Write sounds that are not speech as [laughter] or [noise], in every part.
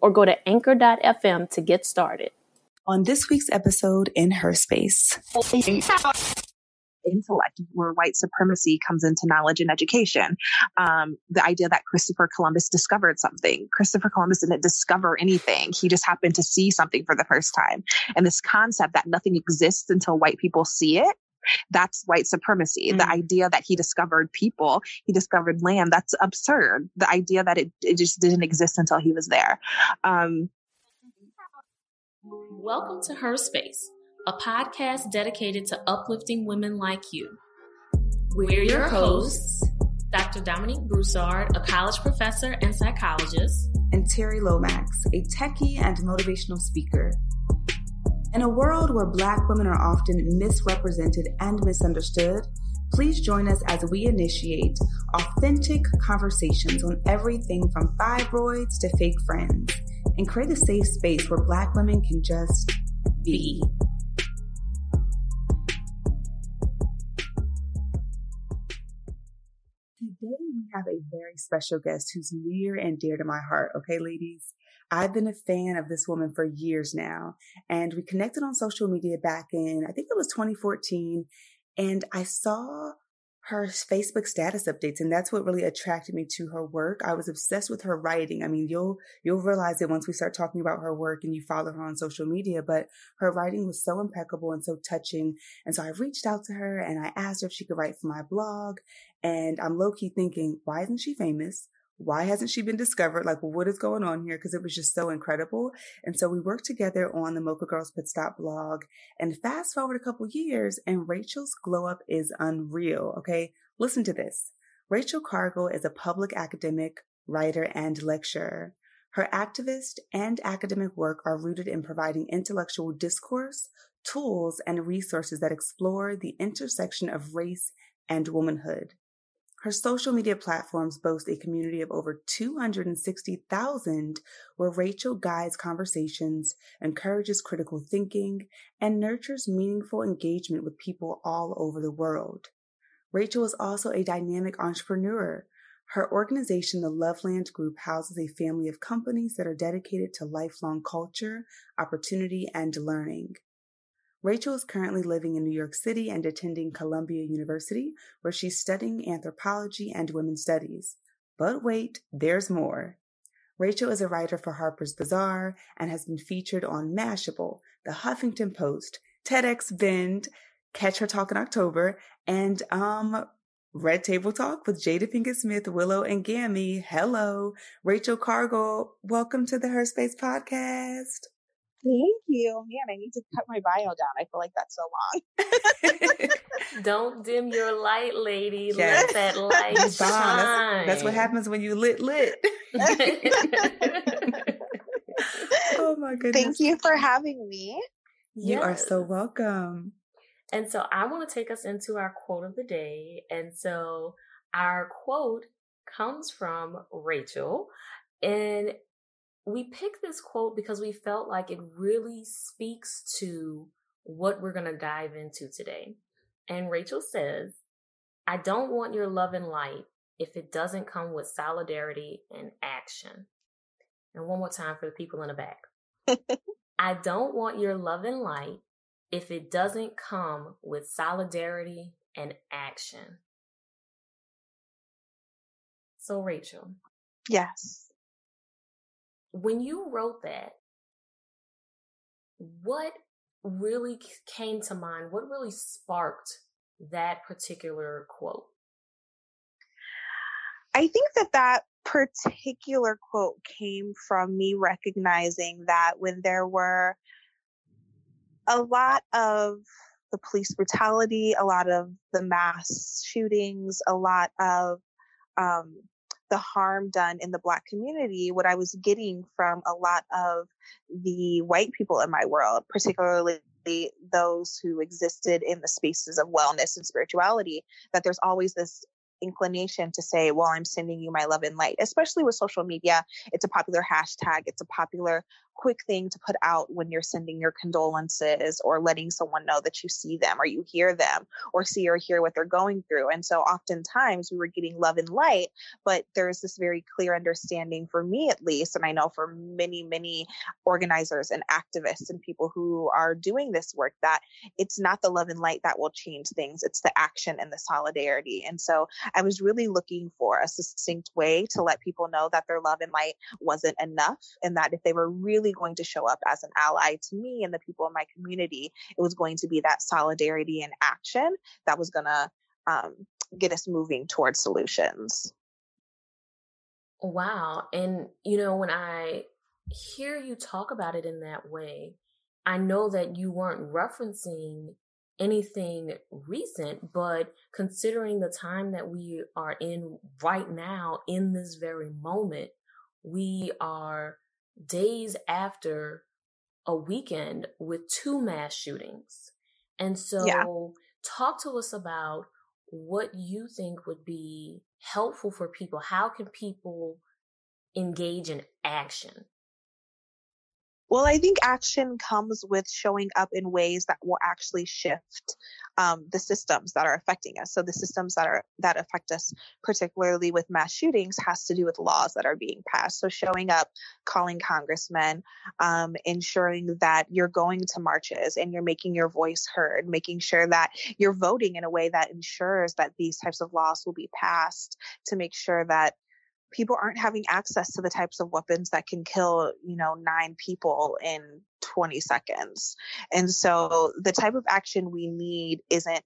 or go to anchor.fm to get started. On this week's episode in Her Space, intellect where white supremacy comes into knowledge and education. Um, the idea that Christopher Columbus discovered something. Christopher Columbus didn't discover anything. He just happened to see something for the first time. And this concept that nothing exists until white people see it that's white supremacy. Mm. The idea that he discovered people, he discovered land, that's absurd. The idea that it, it just didn't exist until he was there. Um, Welcome to Her Space, a podcast dedicated to uplifting women like you. We're your hosts, Dr. Dominique Broussard, a college professor and psychologist, and Terri Lomax, a techie and motivational speaker. In a world where Black women are often misrepresented and misunderstood, please join us as we initiate authentic conversations on everything from fibroids to fake friends and create a safe space where Black women can just be. Today, we have a very special guest who's near and dear to my heart. Okay, ladies? I've been a fan of this woman for years now, and we connected on social media back in, I think it was 2014, and I saw her Facebook status updates, and that's what really attracted me to her work. I was obsessed with her writing. I mean, you'll you'll realize it once we start talking about her work and you follow her on social media. But her writing was so impeccable and so touching, and so I reached out to her and I asked her if she could write for my blog. And I'm low key thinking, why isn't she famous? Why hasn't she been discovered? Like, what is going on here? Because it was just so incredible. And so we worked together on the Mocha Girls Pit Stop blog. And fast forward a couple years, and Rachel's glow up is unreal. Okay, listen to this. Rachel Cargle is a public academic, writer, and lecturer. Her activist and academic work are rooted in providing intellectual discourse, tools, and resources that explore the intersection of race and womanhood. Her social media platforms boast a community of over 260,000 where Rachel guides conversations, encourages critical thinking, and nurtures meaningful engagement with people all over the world. Rachel is also a dynamic entrepreneur. Her organization, the Loveland Group, houses a family of companies that are dedicated to lifelong culture, opportunity, and learning. Rachel is currently living in New York City and attending Columbia University, where she's studying anthropology and women's studies. But wait, there's more. Rachel is a writer for Harper's Bazaar and has been featured on Mashable, The Huffington Post, TEDx Bend, Catch Her Talk in October, and um Red Table Talk with Jada Pinkett Smith, Willow, and Gammy. Hello, Rachel Cargle. Welcome to the Her Space podcast. Thank you. Man, I need to cut my bio down. I feel like that's so long. [laughs] Don't dim your light, lady. Yes. Let that light shine. That's, that's, what happens when you lit lit. [laughs] oh my goodness. Thank you for having me. You yes. are so welcome. And so I want to take us into our quote of the day. And so our quote comes from Rachel. And we picked this quote because we felt like it really speaks to what we're going to dive into today. And Rachel says, I don't want your love and light if it doesn't come with solidarity and action. And one more time for the people in the back. [laughs] I don't want your love and light if it doesn't come with solidarity and action. So, Rachel. Yes when you wrote that, what really came to mind? What really sparked that particular quote? I think that that particular quote came from me recognizing that when there were a lot of the police brutality, a lot of the mass shootings, a lot of um, the harm done in the Black community, what I was getting from a lot of the white people in my world, particularly those who existed in the spaces of wellness and spirituality, that there's always this inclination to say, well, I'm sending you my love and light, especially with social media. It's a popular hashtag, it's a popular quick thing to put out when you're sending your condolences or letting someone know that you see them or you hear them or see or hear what they're going through. And so oftentimes we were getting love and light, but there's this very clear understanding for me at least, and I know for many, many organizers and activists and people who are doing this work that it's not the love and light that will change things, it's the action and the solidarity. And so I was really looking for a succinct way to let people know that their love and light wasn't enough and that if they were really really going to show up as an ally to me and the people in my community. It was going to be that solidarity and action that was going to um, get us moving towards solutions. Wow. And, you know, when I hear you talk about it in that way, I know that you weren't referencing anything recent, but considering the time that we are in right now, in this very moment, we are days after a weekend with two mass shootings. And so, yeah. talk to us about what you think would be helpful for people. How can people engage in action well, I think action comes with showing up in ways that will actually shift um, the systems that are affecting us. So the systems that are that affect us, particularly with mass shootings, has to do with laws that are being passed. So showing up, calling congressmen, um, ensuring that you're going to marches and you're making your voice heard, making sure that you're voting in a way that ensures that these types of laws will be passed to make sure that people aren't having access to the types of weapons that can kill, you know, nine people in 20 seconds. And so the type of action we need isn't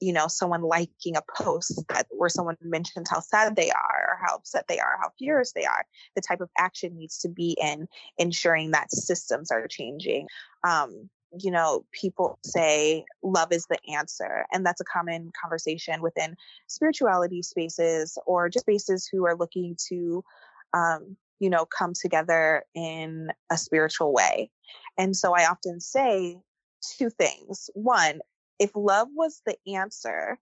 you know someone liking a post that where someone mentions how sad they are or how upset they are how furious they are the type of action needs to be in ensuring that systems are changing um, you know, people say love is the answer. And that's a common conversation within spirituality spaces or just spaces who are looking to, um, you know, come together in a spiritual way. And so I often say two things. One, if love was the answer,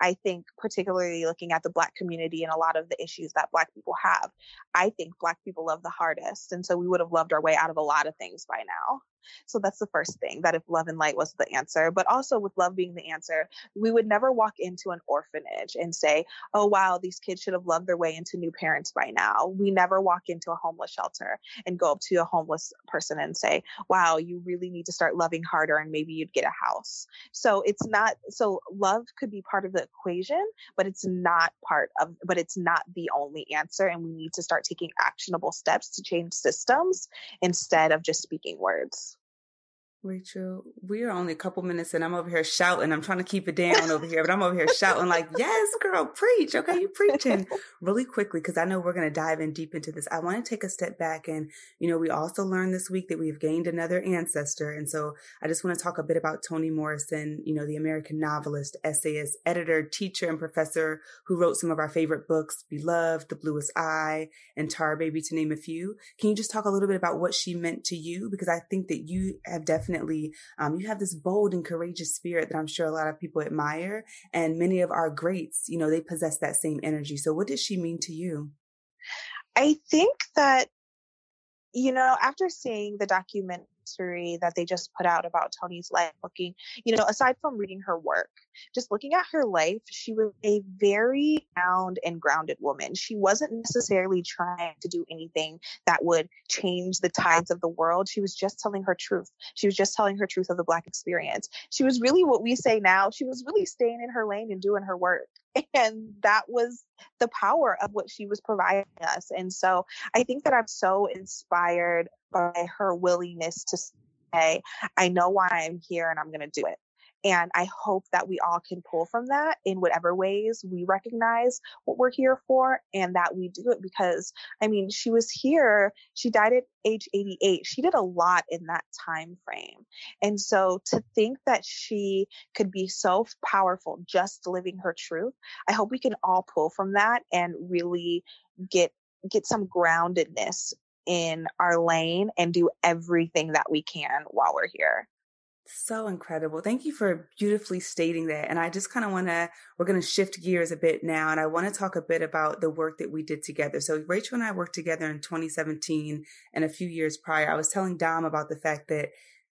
I think, particularly looking at the Black community and a lot of the issues that Black people have, I think Black people love the hardest. And so we would have loved our way out of a lot of things by now. So that's the first thing that if love and light was the answer, but also with love being the answer, we would never walk into an orphanage and say, oh, wow, these kids should have loved their way into new parents by now. We never walk into a homeless shelter and go up to a homeless person and say, wow, you really need to start loving harder and maybe you'd get a house. So it's not, so love could be part of the equation, but it's not part of, but it's not the only answer. And we need to start taking actionable steps to change systems instead of just speaking words. Rachel, we are only a couple minutes and I'm over here shouting. I'm trying to keep it down over here, but I'm over here shouting like, [laughs] yes, girl, preach. Okay, you preaching [laughs] really quickly because I know we're going to dive in deep into this. I want to take a step back and, you know, we also learned this week that we've gained another ancestor. And so I just want to talk a bit about Toni Morrison, you know, the American novelist, essayist, editor, teacher, and professor who wrote some of our favorite books, Beloved, The Bluest Eye, and Tar Baby, to name a few. Can you just talk a little bit about what she meant to you? Because I think that you have definitely definitely, um, you have this bold and courageous spirit that I'm sure a lot of people admire. And many of our greats, you know, they possess that same energy. So what does she mean to you? I think that, you know, after seeing the documentary that they just put out about Toni's life, looking, you know, aside from reading her work, just looking at her life, she was a very sound and grounded woman. She wasn't necessarily trying to do anything that would change the tides of the world. She was just telling her truth. She was just telling her truth of the Black experience. She was really what we say now. She was really staying in her lane and doing her work. [laughs] And that was the power of what she was providing us. And so I think that I'm so inspired by her willingness to say, I know why I'm here and I'm going to do it. And I hope that we all can pull from that in whatever ways we recognize what we're here for and that we do it because, I mean, she was here, she died at age 88. She did a lot in that time frame. And so to think that she could be so powerful just living her truth, I hope we can all pull from that and really get get some groundedness in our lane and do everything that we can while we're here. So incredible. Thank you for beautifully stating that. And I just kind of want to, we're going to shift gears a bit now. And I want to talk a bit about the work that we did together. So Rachel and I worked together in 2017 and a few years prior. I was telling Dom about the fact that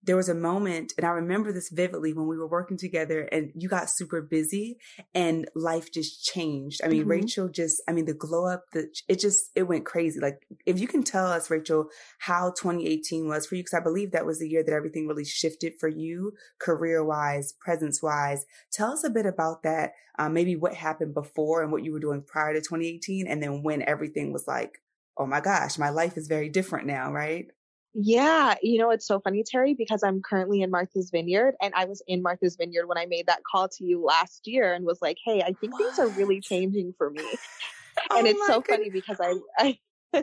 there was a moment, and I remember this vividly when we were working together and you got super busy and life just changed. I mean, mm-hmm. Rachel just, I mean, the glow up, the, it just, it went crazy. Like, if you can tell us, Rachel, how 2018 was for you, because I believe that was the year that everything really shifted for you, career wise, presence wise. Tell us a bit about that. Um, maybe what happened before and what you were doing prior to 2018, and then when everything was like, oh my gosh, my life is very different now, right? Yeah, you know, it's so funny, Terri, because I'm currently in Martha's Vineyard and I was in Martha's Vineyard when I made that call to you last year and was like, hey, I think what? things are really changing for me. [laughs] oh and it's so goodness. funny because I, I [laughs]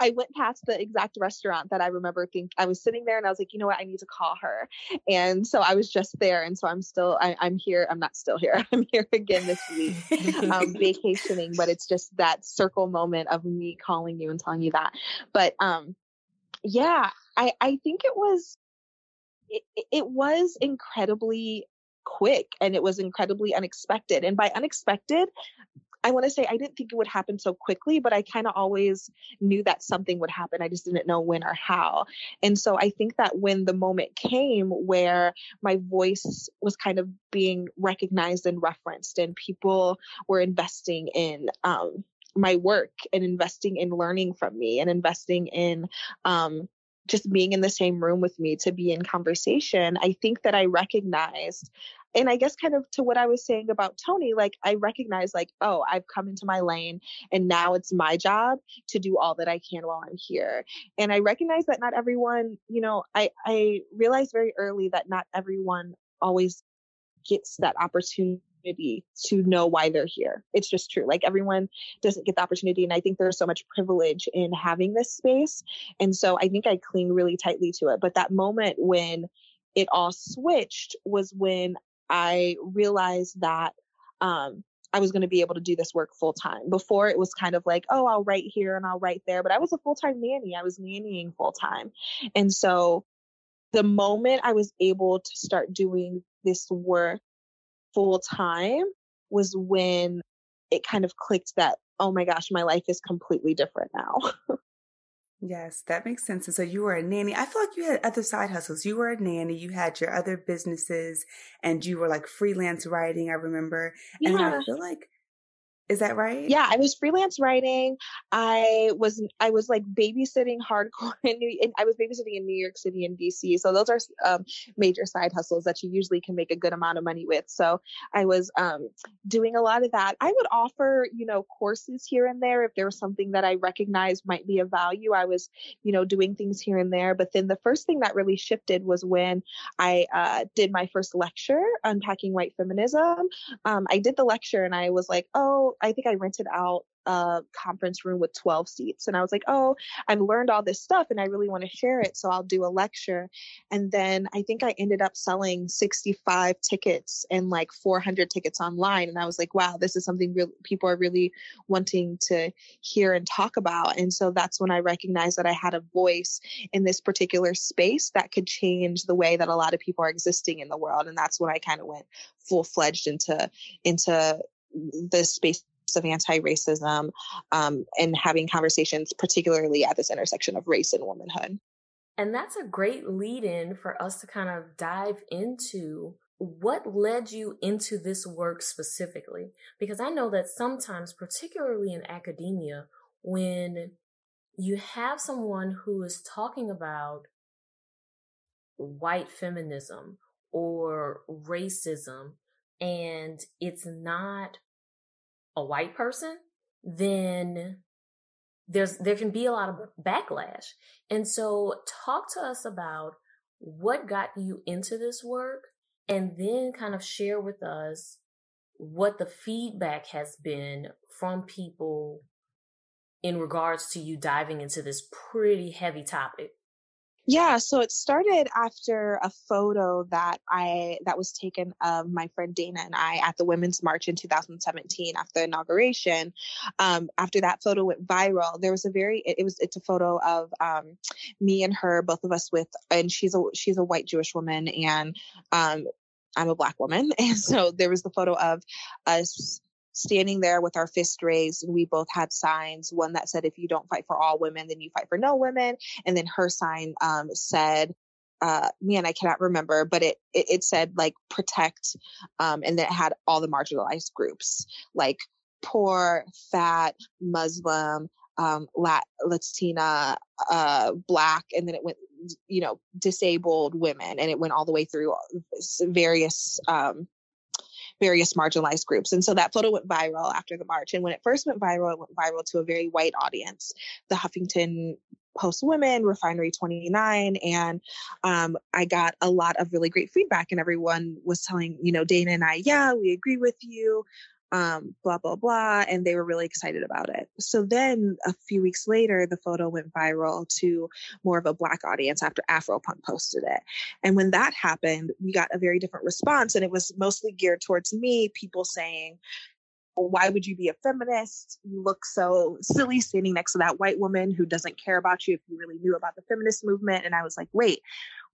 I went past the exact restaurant that I remember think I was sitting there and I was like, you know what, I need to call her. And so I was just there. And so I'm still, I, am here. I'm not still here. [laughs] I'm here again this week, um, vacationing, but it's just that circle moment of me calling you and telling you that. But, um, yeah, I, I think it was, it, it was incredibly quick and it was incredibly unexpected. And by unexpected, I want to say I didn't think it would happen so quickly, but I kind of always knew that something would happen. I just didn't know when or how. And so I think that when the moment came where my voice was kind of being recognized and referenced, and people were investing in um, my work and investing in learning from me and investing in um, just being in the same room with me to be in conversation, I think that I recognized, and I guess kind of to what I was saying about Toni, like I recognize, like, oh, I've come into my lane and now it's my job to do all that I can while I'm here. And I recognize that not everyone, you know, I, I realized very early that not everyone always gets that opportunity opportunity to know why they're here. It's just true. Like everyone doesn't get the opportunity. And I think there's so much privilege in having this space. And so I think I cling really tightly to it. But that moment when it all switched was when I realized that um, I was going to be able to do this work full time. Before it was kind of like, oh, I'll write here and I'll write there, but I was a full time nanny. I was nannying full time. And so the moment I was able to start doing this work full time was when it kind of clicked that, oh my gosh, my life is completely different now. [laughs] Yes, that makes sense. And so you were a nanny. I feel like you had other side hustles. You were a nanny, you had your other businesses, and you were like freelance writing, I remember. Yeah. And I feel like is that right? Yeah, I was freelance writing. I was I was like babysitting hardcore [laughs] in New, I was babysitting in New York City and DC. So those are um, major side hustles that you usually can make a good amount of money with. So I was um, doing a lot of that. I would offer, you know, courses here and there if there was something that I recognized might be of value. I was, you know, doing things here and there. But then the first thing that really shifted was when I uh, did my first lecture, Unpacking White Feminism. Um, I did the lecture and I was like, oh, I think I rented out a conference room with 12 seats. And I was like, oh, I've learned all this stuff and I really want to share it. So I'll do a lecture. And then I think I ended up selling 65 tickets and like 400 tickets online. And I was like, wow, this is something real people are really wanting to hear and talk about. And so that's when I recognized that I had a voice in this particular space that could change the way that a lot of people are existing in the world. And that's when I kind of went full fledged into, into the space of anti-racism um, and having conversations particularly at this intersection of race and womanhood. And that's a great lead in for us to kind of dive into what led you into this work specifically. Because i know that sometimes particularly in academia when you have someone who is talking about white feminism or racism and it's not a white person, then there's there can be a lot of backlash. And so talk to us about what got you into this work and then kind of share with us what the feedback has been from people in regards to you diving into this pretty heavy topic. Yeah, so it started after a photo that I that was taken of my friend Dana and I at the Women's March in 2017 after the inauguration. Um, after that photo went viral, there was a very it, it was it's a photo of um, me and her, both of us with, and she's a she's a white Jewish woman, and um, I'm a black woman, [laughs] and so there was the photo of us standing there with our fist raised and we both had signs. One that said if you don't fight for all women then you fight for no women. And then her sign um, said uh, man, I cannot remember, but it, it, it said like protect, um, and then it had all the marginalized groups like poor, fat, Muslim, um, Lat- Latina, uh, black, and then it went, you know, disabled women, and it went all the way through various um, various marginalized groups. And so that photo went viral after the march. And when it first went viral, it went viral to a very white audience. The Huffington Post Women, Refinery 29. And um, I got a lot of really great feedback, and everyone was telling, you know, Dana and I, yeah, we agree with you um, blah, blah, blah. And they were really excited about it. So then a few weeks later, the photo went viral to more of a Black audience after Afropunk posted it. And when that happened, we got a very different response. And it was mostly geared towards me, people saying, why would you be a feminist? You look so silly standing next to that white woman who doesn't care about you if you really knew about the feminist movement. And I was like, wait,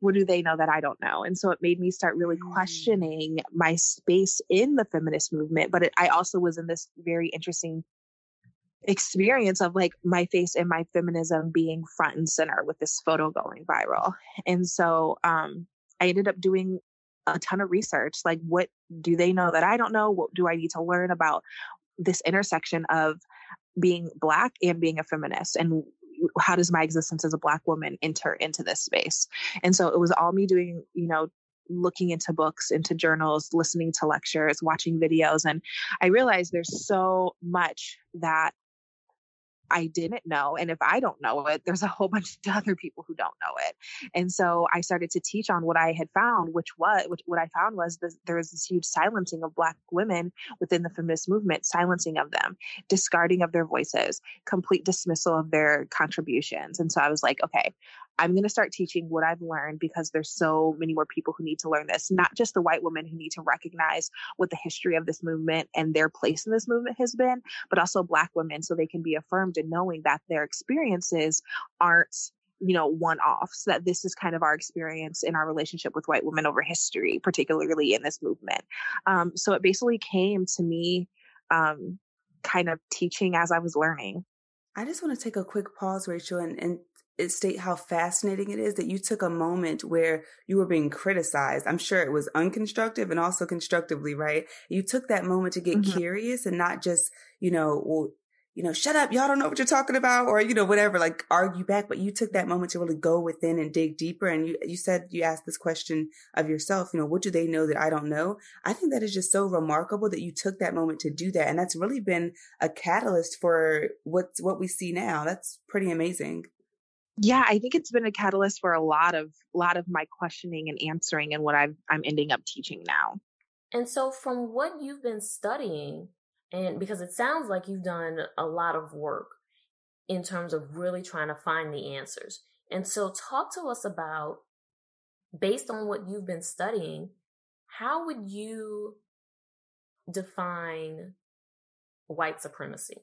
what do they know that I don't know? And so it made me start really mm. questioning my space in the feminist movement. But it, I also was in this very interesting experience of like my face and my feminism being front and center with this photo going viral. And so um, I ended up doing a ton of research like what do they know that I don't know? What do I need to learn about this intersection of being black and being a feminist and how does my existence as a black woman enter into this space? And so it was all me doing you know looking into books into journals listening to lectures watching videos and i realized there's so much that I didn't know. And if I don't know it, there's a whole [laughs] bunch of other people who don't know it. And so I started to teach on what I had found, which was which, what I found was this, there was this huge silencing of Black women within the feminist movement, silencing of them, discarding of their voices, complete dismissal of their contributions. And so I was like, okay, I'm going to start teaching what I've learned because there's so many more people who need to learn this, not just the white women who need to recognize what the history of this movement and their place in this movement has been, but also black women so they can be affirmed in knowing that their experiences aren't you know one offs that this is kind of our experience in our relationship with white women over history particularly in this movement. Um, so it basically came to me um, kind of teaching as i was learning. I just want to take a quick pause, Rachel, and, and state how fascinating it is that you took a moment where you were being criticized. I'm sure it was unconstructive and also constructively, right? You took that moment to get mm-hmm. curious and not just, you know, well, you know, shut up, y'all don't know what you're talking about, or you know, whatever, like argue back. But you took that moment to really go within and dig deeper. And you you said you asked this question of yourself, you know, what do they know that I don't know? I think that is just so remarkable that you took that moment to do that, and that's really been a catalyst for what's what we see now. That's pretty amazing yeah i think it's been a catalyst for a lot of lot of my questioning and answering and what I've, i'm ending up teaching now. And so from what you've been studying and because it sounds like you've done a lot of work in terms of really trying to find the answers. And so talk to us about based on what you've been studying how would you define white supremacy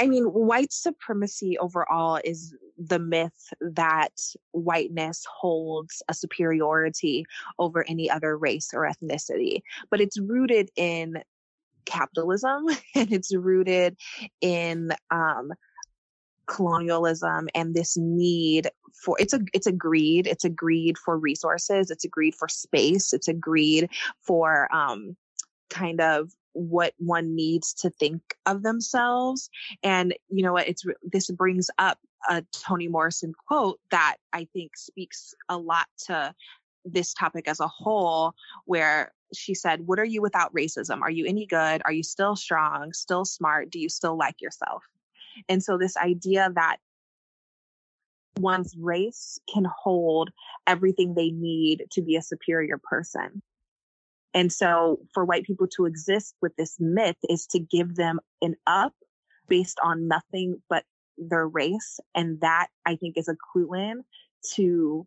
I mean, white supremacy overall is the myth that whiteness holds a superiority over any other race or ethnicity, but it's rooted in capitalism [laughs] and it's rooted in um, colonialism and this need for it's a it's a greed it's a greed for resources it's a greed for space it's a greed for um kind of what one needs to think of themselves. And you know what? It's this brings up a toni morrison quote that i think speaks a lot to this topic as a whole where she said what are you without racism? Are you any good? Are you still strong? Still smart? Do you still like yourself? And so this idea that one's race can hold everything they need to be a superior person and so for white people to exist with this myth is to give them an up based on nothing but their race. And that I think is a clue in to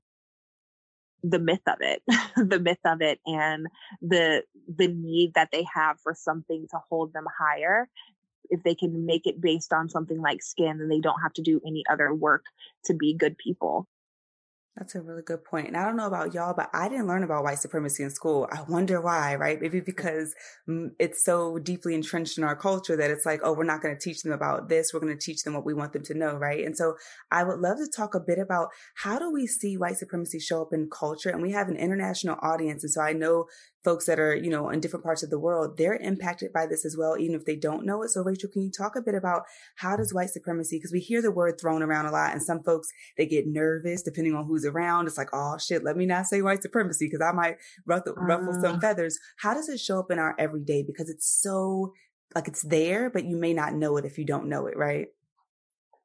the myth of it [laughs] the myth of it and the the need that they have for something to hold them higher if they can make it based on something like skin then they don't have to do any other work to be good people that's a really good point. And I don't know about y'all, but I didn't learn about white supremacy in school. I wonder why, right? Maybe because it's so deeply entrenched in our culture that it's like, oh, we're not going to teach them about this. We're going to teach them what we want them to know, right? And so I would love to talk a bit about how do we see white supremacy show up in culture? And we have an international audience. And so I know folks that are, you know, in different parts of the world, they're impacted by this as well, even if they don't know it. So Rachel, can you talk a bit about how does white supremacy, because we hear the word thrown around a lot and some folks, they get nervous depending on who's around. It's like, oh shit, let me not say white supremacy because I might ruffle, ruffle some mm. feathers. How does it show up in our everyday? Because it's so like it's there, but you may not know it if you don't know it, right?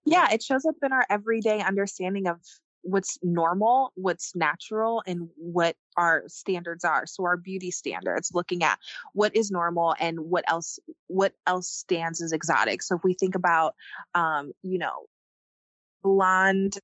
Yeah, it shows up in our everyday understanding of what's normal, what's natural, and what our standards are. So our beauty standards, looking at what is normal and what else what else stands as exotic. So if we think about, um, you know, blonde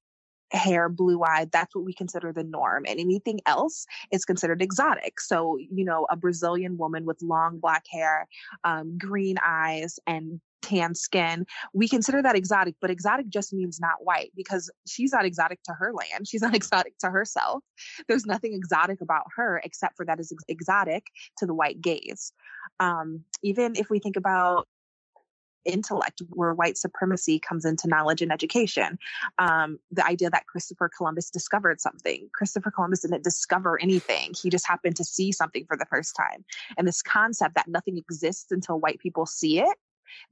hair, blue eyed, that's what we consider the norm. And anything else is considered exotic. So, you know, a Brazilian woman with long black hair, um, green eyes, and tan skin, we consider that exotic, but exotic just means not white because she's not exotic to her land. She's [laughs] not exotic to herself. There's nothing exotic about her except for that is exotic to the white gaze. Um, even if we think about intellect where white supremacy comes into knowledge and education um, the idea that christopher columbus discovered something christopher columbus didn't discover anything he just happened to see something for the first time and this concept that nothing exists until white people see it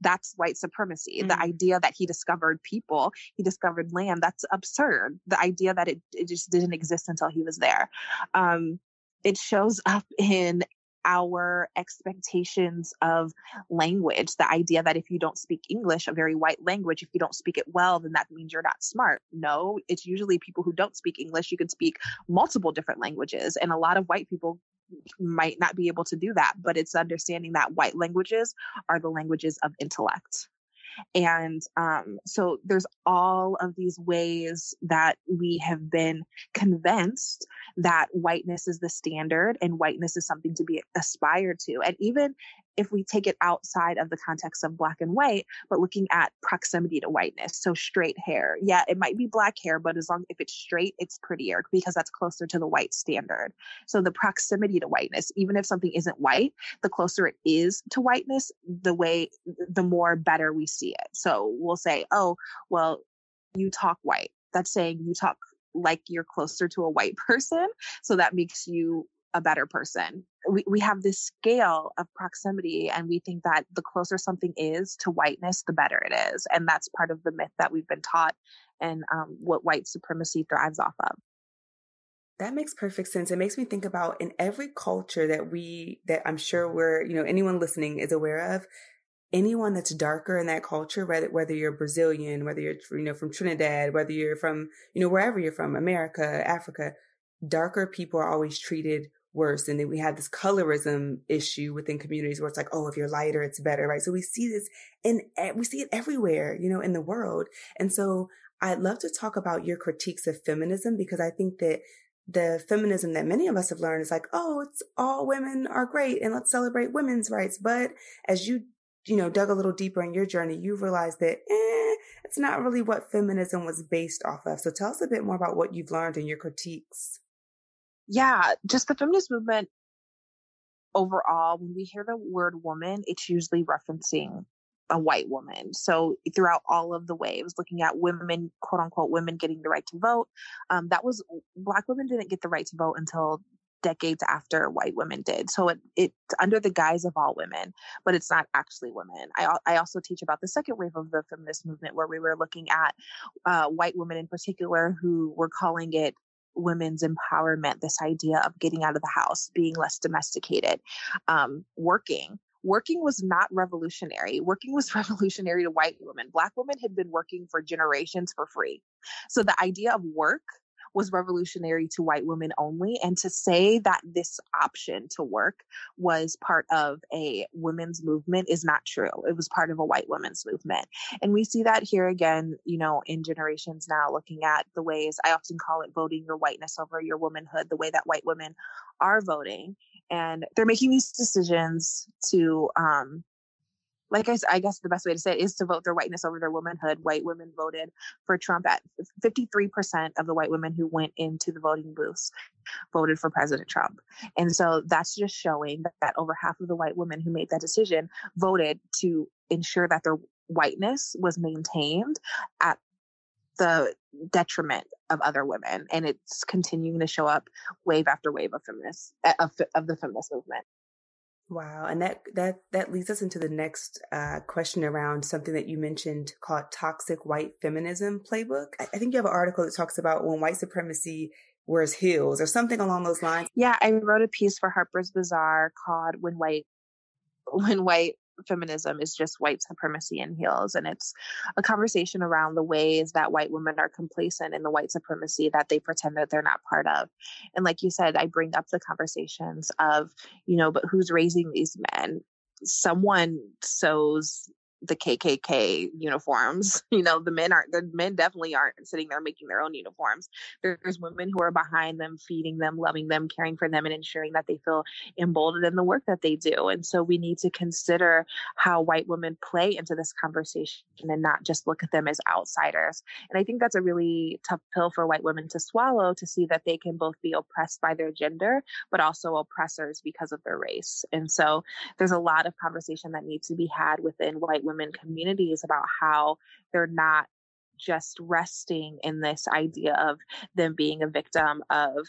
that's white supremacy. Mm. The idea that he discovered people, he discovered land, that's absurd. The idea that it, it just didn't exist until he was there. Um, it shows [laughs] up in our expectations of language. The idea that if you don't speak English, a very white language, if you don't speak it well, then that means you're not smart. No, it's usually people who don't speak English. You can speak multiple different languages. And a lot of white people might not be able to do that, but it's understanding that white languages are the languages of intellect. And um, so there's all of these ways that we have been convinced that whiteness is the standard and whiteness is something to be aspired to. And even if we take it outside of the context of black and white, but looking at proximity to whiteness. So straight hair. Yeah, it might be black hair, but as long if it's straight, it's prettier because that's closer to the white standard. So the proximity to whiteness, even if something isn't white, the closer it is to whiteness, the way the more better we see it. So we'll say, oh, well, you talk white. That's saying you talk like you're closer to a white [laughs] person. So that makes you a better person. We, we have this scale of proximity, and we think that the closer something is to whiteness, the better it is. And that's part of the myth that we've been taught and um, what white supremacy thrives off of. That makes perfect sense. It makes me think about in every culture that we, that I'm sure we're, you know, anyone listening is aware of, anyone that's darker in that culture, whether whether you're Brazilian, whether you're you know from Trinidad, whether you're from you know wherever you're from, America, Africa, darker people are always treated worse. And then we have this colorism issue within communities where it's like, oh, if you're lighter, it's better, right? So we see this and we see it everywhere, you know, in the world. And so I'd love to talk about your critiques of feminism because I think that the feminism that many of us have learned is like, oh, it's all women are great and let's celebrate women's rights. But as you, you know, dug a little deeper in your journey, you realized that, eh, it's not really what feminism was based off of. So tell us a bit more about what you've learned in your critiques yeah, just the feminist movement overall, when we hear the word woman, it's usually referencing a white woman. So throughout all of the waves, looking at women, quote unquote, women getting the right to vote, um, that was black women didn't get the right to vote until decades after white women did. So it it's under the guise of all women, but it's not actually women. I I also teach about the second wave of the feminist movement, where we were looking at uh, white women in particular who were calling it women's empowerment, this idea of getting out of the house, being less domesticated, um, working. Working was not revolutionary. Working was [laughs] revolutionary to white women. Black women had been working for generations for free. So the idea of work was revolutionary to white women only. And to say that this option to work was part of a women's movement is not true. It was part of a white women's movement. And we see that here again, you know, in generations now, looking at the ways I often call it voting your whiteness over your womanhood, the way that white women are voting. And they're making these decisions to, um, like I, I guess the best way to say it is to vote their whiteness over their womanhood. White women voted for Trump at 53% of the white women who went into the voting booths voted for President Trump. And so that's just showing that, that over half of the white women who made that decision voted to ensure that their whiteness was maintained at the detriment of other women and it's continuing to show up wave after wave of feminists eh, of, of the feminist movement Wow, and that that that leads us into the next uh, question around something that you mentioned called toxic white feminism playbook. I, I think you have an article that talks about when white supremacy wears heels or something along those lines. Yeah, I wrote a piece for Harper's Bazaar called "When White [laughs] When White feminism is just white supremacy in heels. And it's a conversation around the ways that white women are complacent in the white supremacy that they pretend that they're not part of. And like you said, I bring up the conversations of, you know, but who's raising these men? Someone sews the KKK uniforms. [laughs] You know, the men aren't, the men definitely aren't sitting there making their own uniforms. There's women who are behind them, feeding them, loving them, caring for them, and ensuring that they feel emboldened in the work that they do. And so we need to consider how white women play into this conversation and not just look at them as outsiders. And I think that's a really tough pill for white women to swallow to see that they can both be oppressed by their gender, but also oppressors because of their race. And so there's a lot of conversation that needs to be had within white women women communities about how they're not just resting in this idea of them being a victim of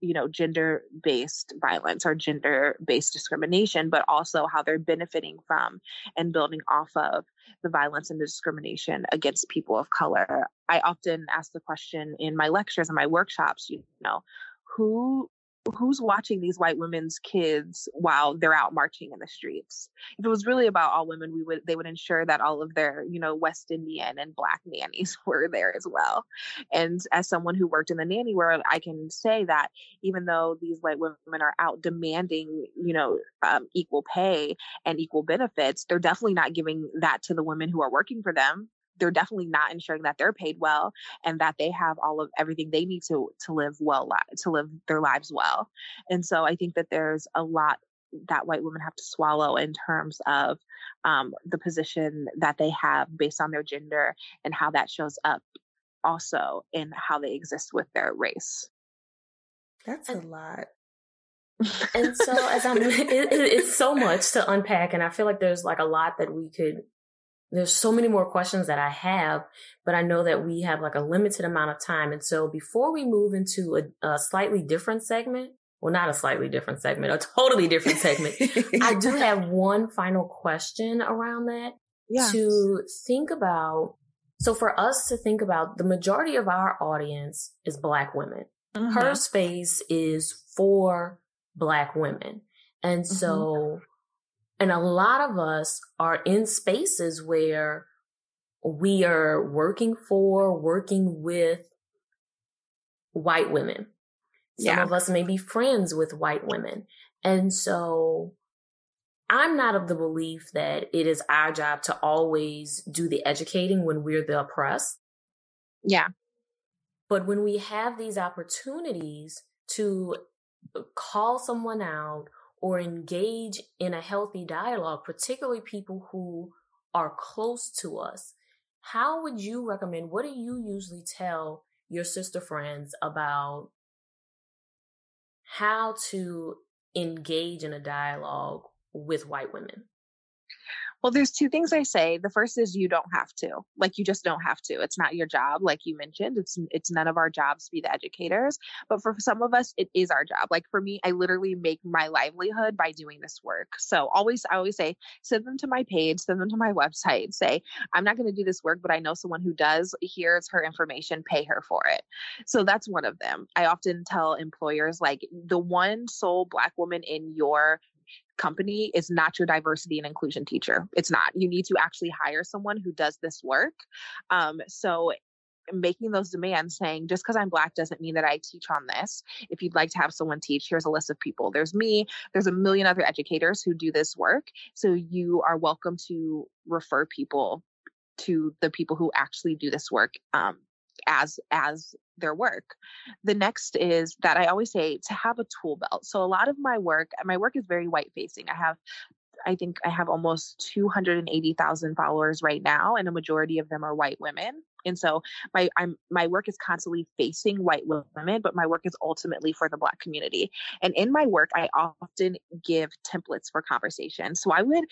you know gender based violence or gender based discrimination but also how they're benefiting from and building off of the violence and the discrimination against people of color. I often ask the question in my lectures and my workshops you know who who's watching these white women's kids while they're out marching in the streets? If it was really about all women we would they would ensure that all of their you know west indian and black nannies [laughs] were there as well. And as someone who worked in the nanny world i can say that even though these white women are out demanding you know um, equal pay and equal benefits they're definitely not giving that to the women who are working for them they're definitely not ensuring that they're paid well and that they have all of everything they need to to live well to live their lives well. And so i think that there's a lot that white women have to swallow in terms of um, the position that they have based on their gender and how that shows up also in how they exist with their race. That's a lot. And so as i'm [laughs] [laughs] it, it, it's so much to unpack and i feel like there's like a lot that we could there's so many more questions that I have, but I know that we have like a limited amount of time. And so before we move into a, a slightly different segment, well, not a slightly different segment, a totally different segment, [laughs] I do have one final question around that yeah. to think about. So for us to think about the majority of our audience is black women. Mm-hmm. Her space is for black women. And mm-hmm. And a lot of us are in spaces where we are working for, working with white women. Some yeah. of us may be friends with white women. And so I'm not of the belief that it is our job to always do the educating when we're the oppressed. Yeah. But when we have these opportunities to call someone out or engage in a healthy dialogue, particularly people who are close to us, how would you recommend? What do you usually tell your sister friends about how to engage in a dialogue with white women? Well, there's two things I say. The first is you don't have to. Like you just don't have to. It's not your job like you mentioned. It's it's none of our jobs to be the educators, but for some of us it is our job. Like for me, I literally make my livelihood by doing this work. So always I always say send them to my page, send them to my website, say I'm not going to do this work, but I know someone who does. Here's her information, pay her for it. So that's one of them. I often tell employers like the one sole black woman in your company is not your diversity and inclusion teacher. It's not. You need to actually hire someone who does this work. Um, so making those demands saying just because i'm black doesn't mean that i teach on this if you'd like to have someone teach here's a list of people there's me there's a million other educators who do this work so you are welcome to refer people to the people who actually do this work um, as as their work the next is that i always say to have a tool belt so a lot of my work my work is very white facing i have I think I have almost 280,000 followers right now, and a majority of them are white women. And so my I'm my work is constantly facing white women, but my work is ultimately for the black community. And in my work, I often give templates for conversation. So I would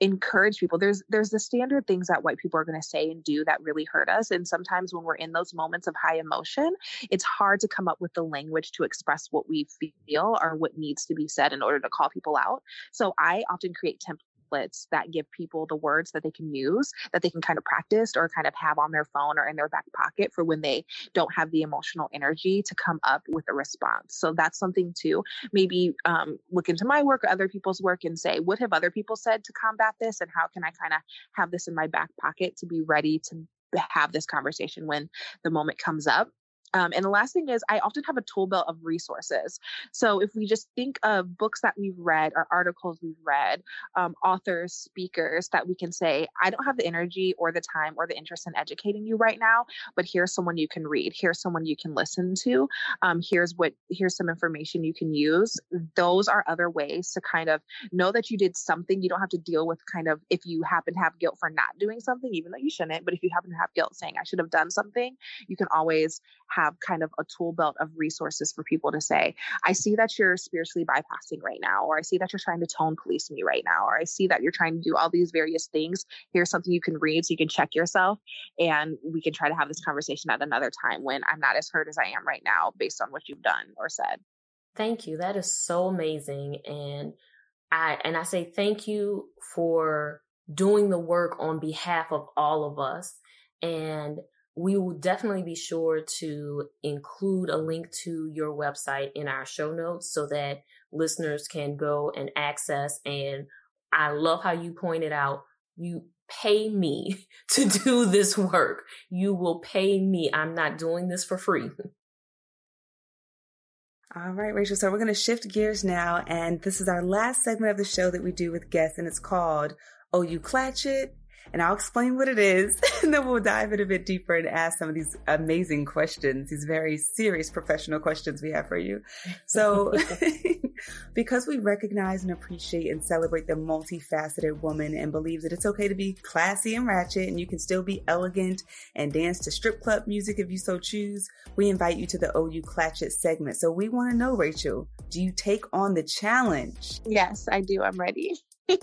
encourage people. There's there's the standard things that white people are going to say and do that really hurt us and sometimes when we're in those moments of high emotion it's hard to come up with the language to express what we feel or what needs to be said in order to call people out. So i often create templates templates that give people the words that they can use that they can kind of practice or kind of have on their phone or in their back pocket for when they don't have the emotional energy to come up with a response. So that's something to maybe um, look into my work or other people's work and say, what have other people said to combat this? And how can I kind of have this in my back pocket to be ready to have this conversation when the moment comes up um, and the last thing is, I often have a tool belt of resources. So if we just think of books that we've read or articles we've read, um, authors, speakers that we can say, I don't have the energy or the time or the interest in educating you right now, but here's someone you can read. Here's someone you can listen to. Um, here's what, here's some information you can use. Those are other ways to kind of know that you did something. You don't have to deal with kind of if you happen to have guilt for not doing something, even though you shouldn't, but if you happen to have guilt saying, I should have done something, you can always have kind of a tool belt of resources for people to say, I see that you're spiritually bypassing right now, or I see that you're trying to tone police me right now, or I see that you're trying to do all these various things. Here's something you can read so you can check yourself. And we can try to have this conversation at another time when I'm not as hurt as I am right now based on what you've done or said. Thank you. That is so amazing. And I and I say thank you for doing the work on behalf of all of us. And we will definitely be sure to include a link to your website in our show notes so that listeners can go and access. And I love how you pointed out you pay me [laughs] to do this work. You will pay me. I'm not doing this for free. [laughs] All right, Rachel. So we're going to shift gears now. And this is our last segment of the show that we do with guests, and it's called Oh You Clatch It and I'll explain what it is, [laughs] and then we'll dive in a bit deeper and ask some of these amazing questions, these very serious professional questions we have for you. So, [laughs] because we recognize and appreciate and celebrate the multifaceted woman and believe that it's okay to be classy and ratchet and you can still be elegant and dance to strip club music if you so choose, we invite you to the OU Clatchet segment. So, we want to know, Rachel, do you take on the challenge? Yes, I do. I'm ready.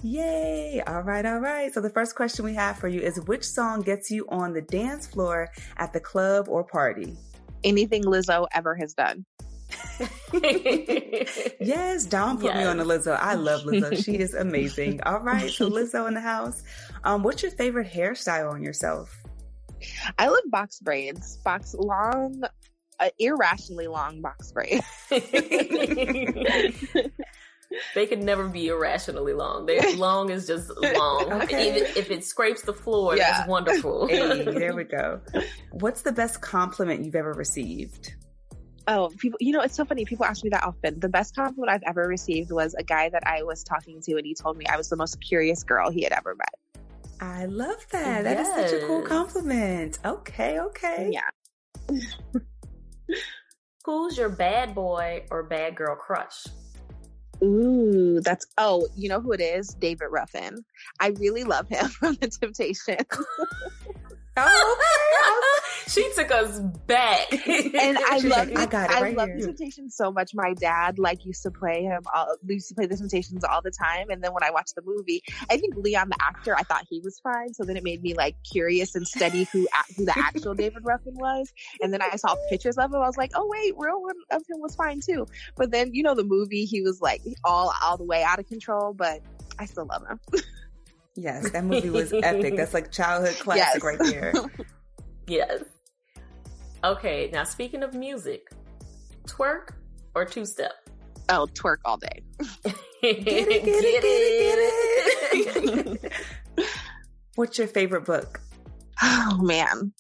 Yay! All right, all right. So the first question we have for you is which song gets you on the dance floor at the club or party? Anything Lizzo ever has done. [laughs] [laughs] yes, Dom put yes. me on the Lizzo. I love Lizzo. She is amazing. All right, so [laughs] Lizzo in the house. Um, what's your favorite hairstyle on yourself? I love box braids, box long, uh, irrationally long box braids they can never be irrationally long. They [laughs] long is just long. okay. Even if it scrapes the floor, yeah. that's wonderful. hey, [laughs] there we go. What's the best compliment you've ever received? Oh, people, you know, it's so funny. People ask me that often. The best compliment I've ever received was a guy that I was talking to, and he told me I was the most curious girl he had ever met. I love that. That yes. is such a cool compliment. Okay, okay. Yeah. Who's your bad boy or bad girl crush? Ooh, that's oh, you know who it is? David Ruffin. I really love him [laughs] from The Temptation. [laughs] oh, [laughs] she took us back. and I [laughs] love I got it. I right love here. the Temptations so much. My dad like used to play him. All, used to play the Temptations all the time. And then when I watched the movie, I think Leon the actor, I thought he was fine. So then it made me like curious and study who who the actual [laughs] David Ruffin was. And then I saw pictures of him. I was like, oh wait, real one of him was fine too. But then you know the movie, he was like all all the way out of control. But I still love him. Yes, that movie was epic. That's [laughs] like childhood classic yes. right there. [laughs] yes. Okay, now speaking of music, twerk or two step? Oh, twerk all day. get it, get, get it, get it, get it. [laughs] What's your favorite book? Oh man.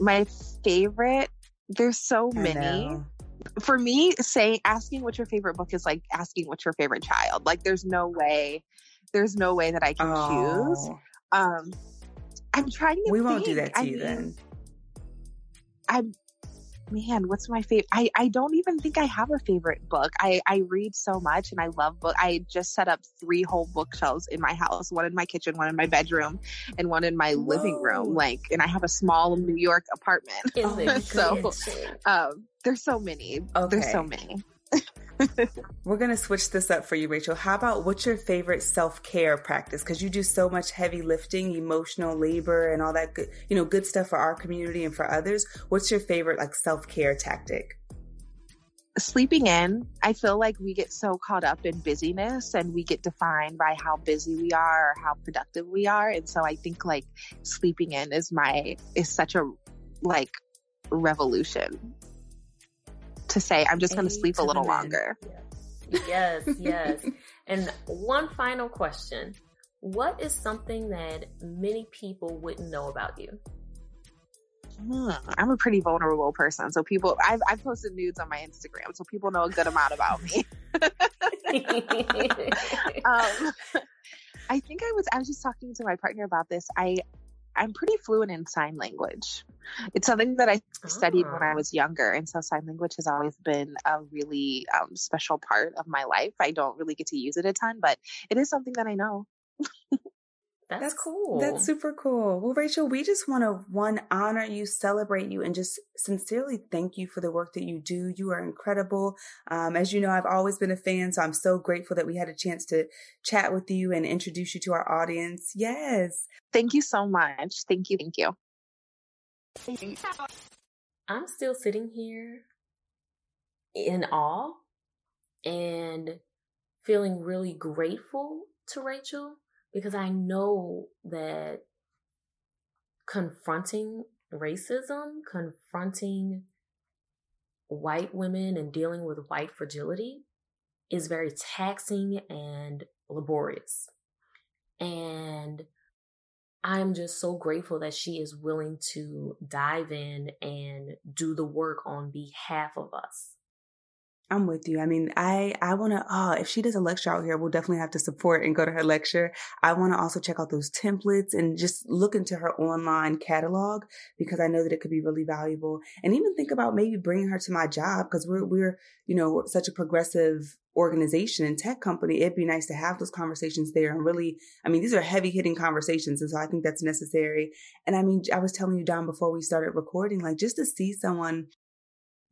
My favorite, there's so many. For me, saying asking what your favorite book is like asking what's your favorite child. Like there's no way there's no way that I can oh. choose. Um I'm trying to We think. won't do that to I you mean, then. I'm man, what's my favorite? I, I don't even think I have a favorite book. I, I read so much and I love book. I just set up three whole bookshelves in my house, one in my kitchen, one in my bedroom, and one in my Whoa. living room. Like, and I have a small New York apartment. [laughs] so, um, there's so many. Okay. There's so many. [laughs] We're going to switch this up for you, Rachel. How about what's your favorite self care practice? Because you do so much heavy lifting, emotional labor, and all that good, you know, good stuff for our community and for others. What's your favorite like self care tactic? Sleeping in. I feel like we get so caught up in busyness and we get defined by how busy we are or how productive we are. And so I think like sleeping in is my, is such a like revolution to say, I'm just going to sleep a little longer. Yes, [laughs] yes. and one final question What is something that many people wouldn't know about you? I'm a pretty vulnerable person. So people, I've, I've posted nudes on my Instagram, so people know a good amount about me. [laughs] [laughs] um, I think I was, I was just talking to my partner about this. I, I'm pretty fluent in sign language. It's something that I studied when I ah. was younger. And so sign language has always been a really um, special part of my life. I don't really get to use it a ton, but it is something that I know. [laughs] That's, that's, cool. That's super cool. Well, Rachel, we just want to one honor you, celebrate you, and just sincerely thank you for the work that you do. You are incredible. Um, as you know, I've always been a fan, so I'm so grateful that we had a chance to chat with you and introduce you to our audience. Yes. Thank you so much. Thank you. Thank you. I'm still sitting here in awe and feeling really grateful to Rachel because I know that confronting racism, confronting white women and dealing with white fragility is very taxing and laborious. And I'm just so grateful that she is willing to dive in and do the work on behalf of us. I'm with you. I mean, I I want to. Oh, if she does a lecture out here, we'll definitely have to support and go to her lecture. I want to also check out those templates and just look into her online catalog because I know that it could be really valuable. And even think about maybe bringing her to my job because we're we're you know such a progressive organization and tech company. It'd be nice to have those conversations there and really. I mean, these are heavy hitting conversations, and so I think that's necessary. And I mean, I was telling you, Dom, before we started recording, like just to see someone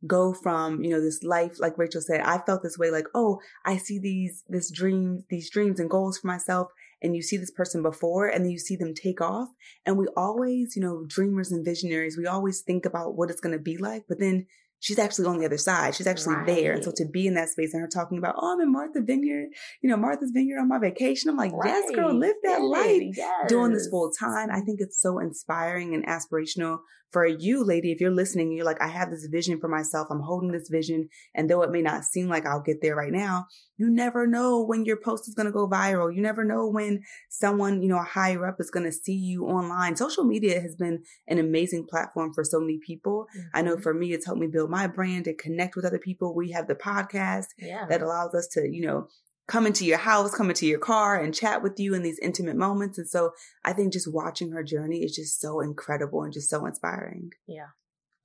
go from, you know, this life, like Rachel said, I felt this way, like, oh, I see these, this dreams, these dreams and goals for myself. And you see this person before and then you see them take off. And we always, you know, dreamers and visionaries, we always think about what it's going to be like, but then she's actually on the other side. She's actually right. there. And so to be in that space and her talking about, oh, I'm in Martha Vineyard, you know, Martha's Vineyard on my vacation. I'm like, right. yes, girl, live that life. Yes. Doing this full time. I think it's so inspiring and aspirational for you, lady. If you're listening, you're like, I have this vision for myself. I'm holding this vision. And though it may not seem like I'll get there right now, you never know when your post is going to go viral. You never know when someone, you know, a higher up is going to see you online. Social media has been an amazing platform for so many people. Mm-hmm. I know mm-hmm. for me, it's helped me build my brand and connect with other people. We have the podcast yeah. that allows us to, you know, come into your house, come into your car and chat with you in these intimate moments. And so I think just watching her journey is just so incredible and just so inspiring. Yeah.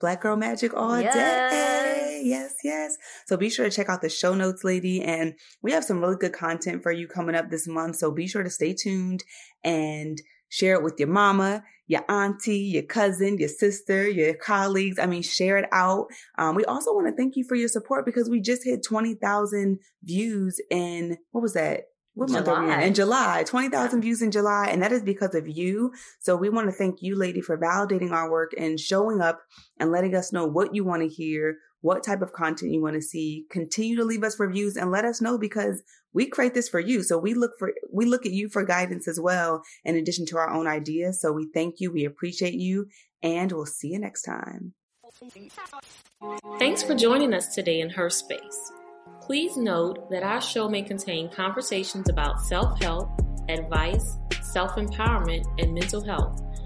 Black Girl Magic all yes. day. Yes, yes. So be sure to check out the show notes, lady. And we have some really good content for you coming up this month. So be sure to stay tuned and share it with your mama, your auntie, your cousin, your sister, your colleagues. I mean, share it out. Um, we also want to thank you for your support because we just hit 20,000 views in, what was that? What month are we in? In July, 20,000 views in July. And that is because of you. So we want to thank you, lady, for validating our work and showing up and letting us know what you want to hear, what type of content you want to see. Continue to leave us reviews and let us know because we create this for you. So we look for, we look at you for guidance as well, in addition to our own ideas. So we thank you. We appreciate you and we'll see you next time. Thanks for joining us today in Her Space. Please note that our show may contain conversations about self help, advice, self empowerment, and mental health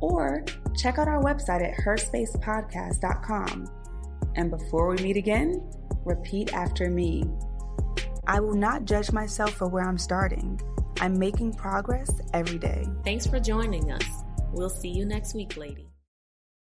or check out our website at herspacepodcast.com. And before we meet again, repeat after me. I will not judge myself for where I'm starting. I'm making progress every day. Thanks for joining us. We'll see you next week, lady.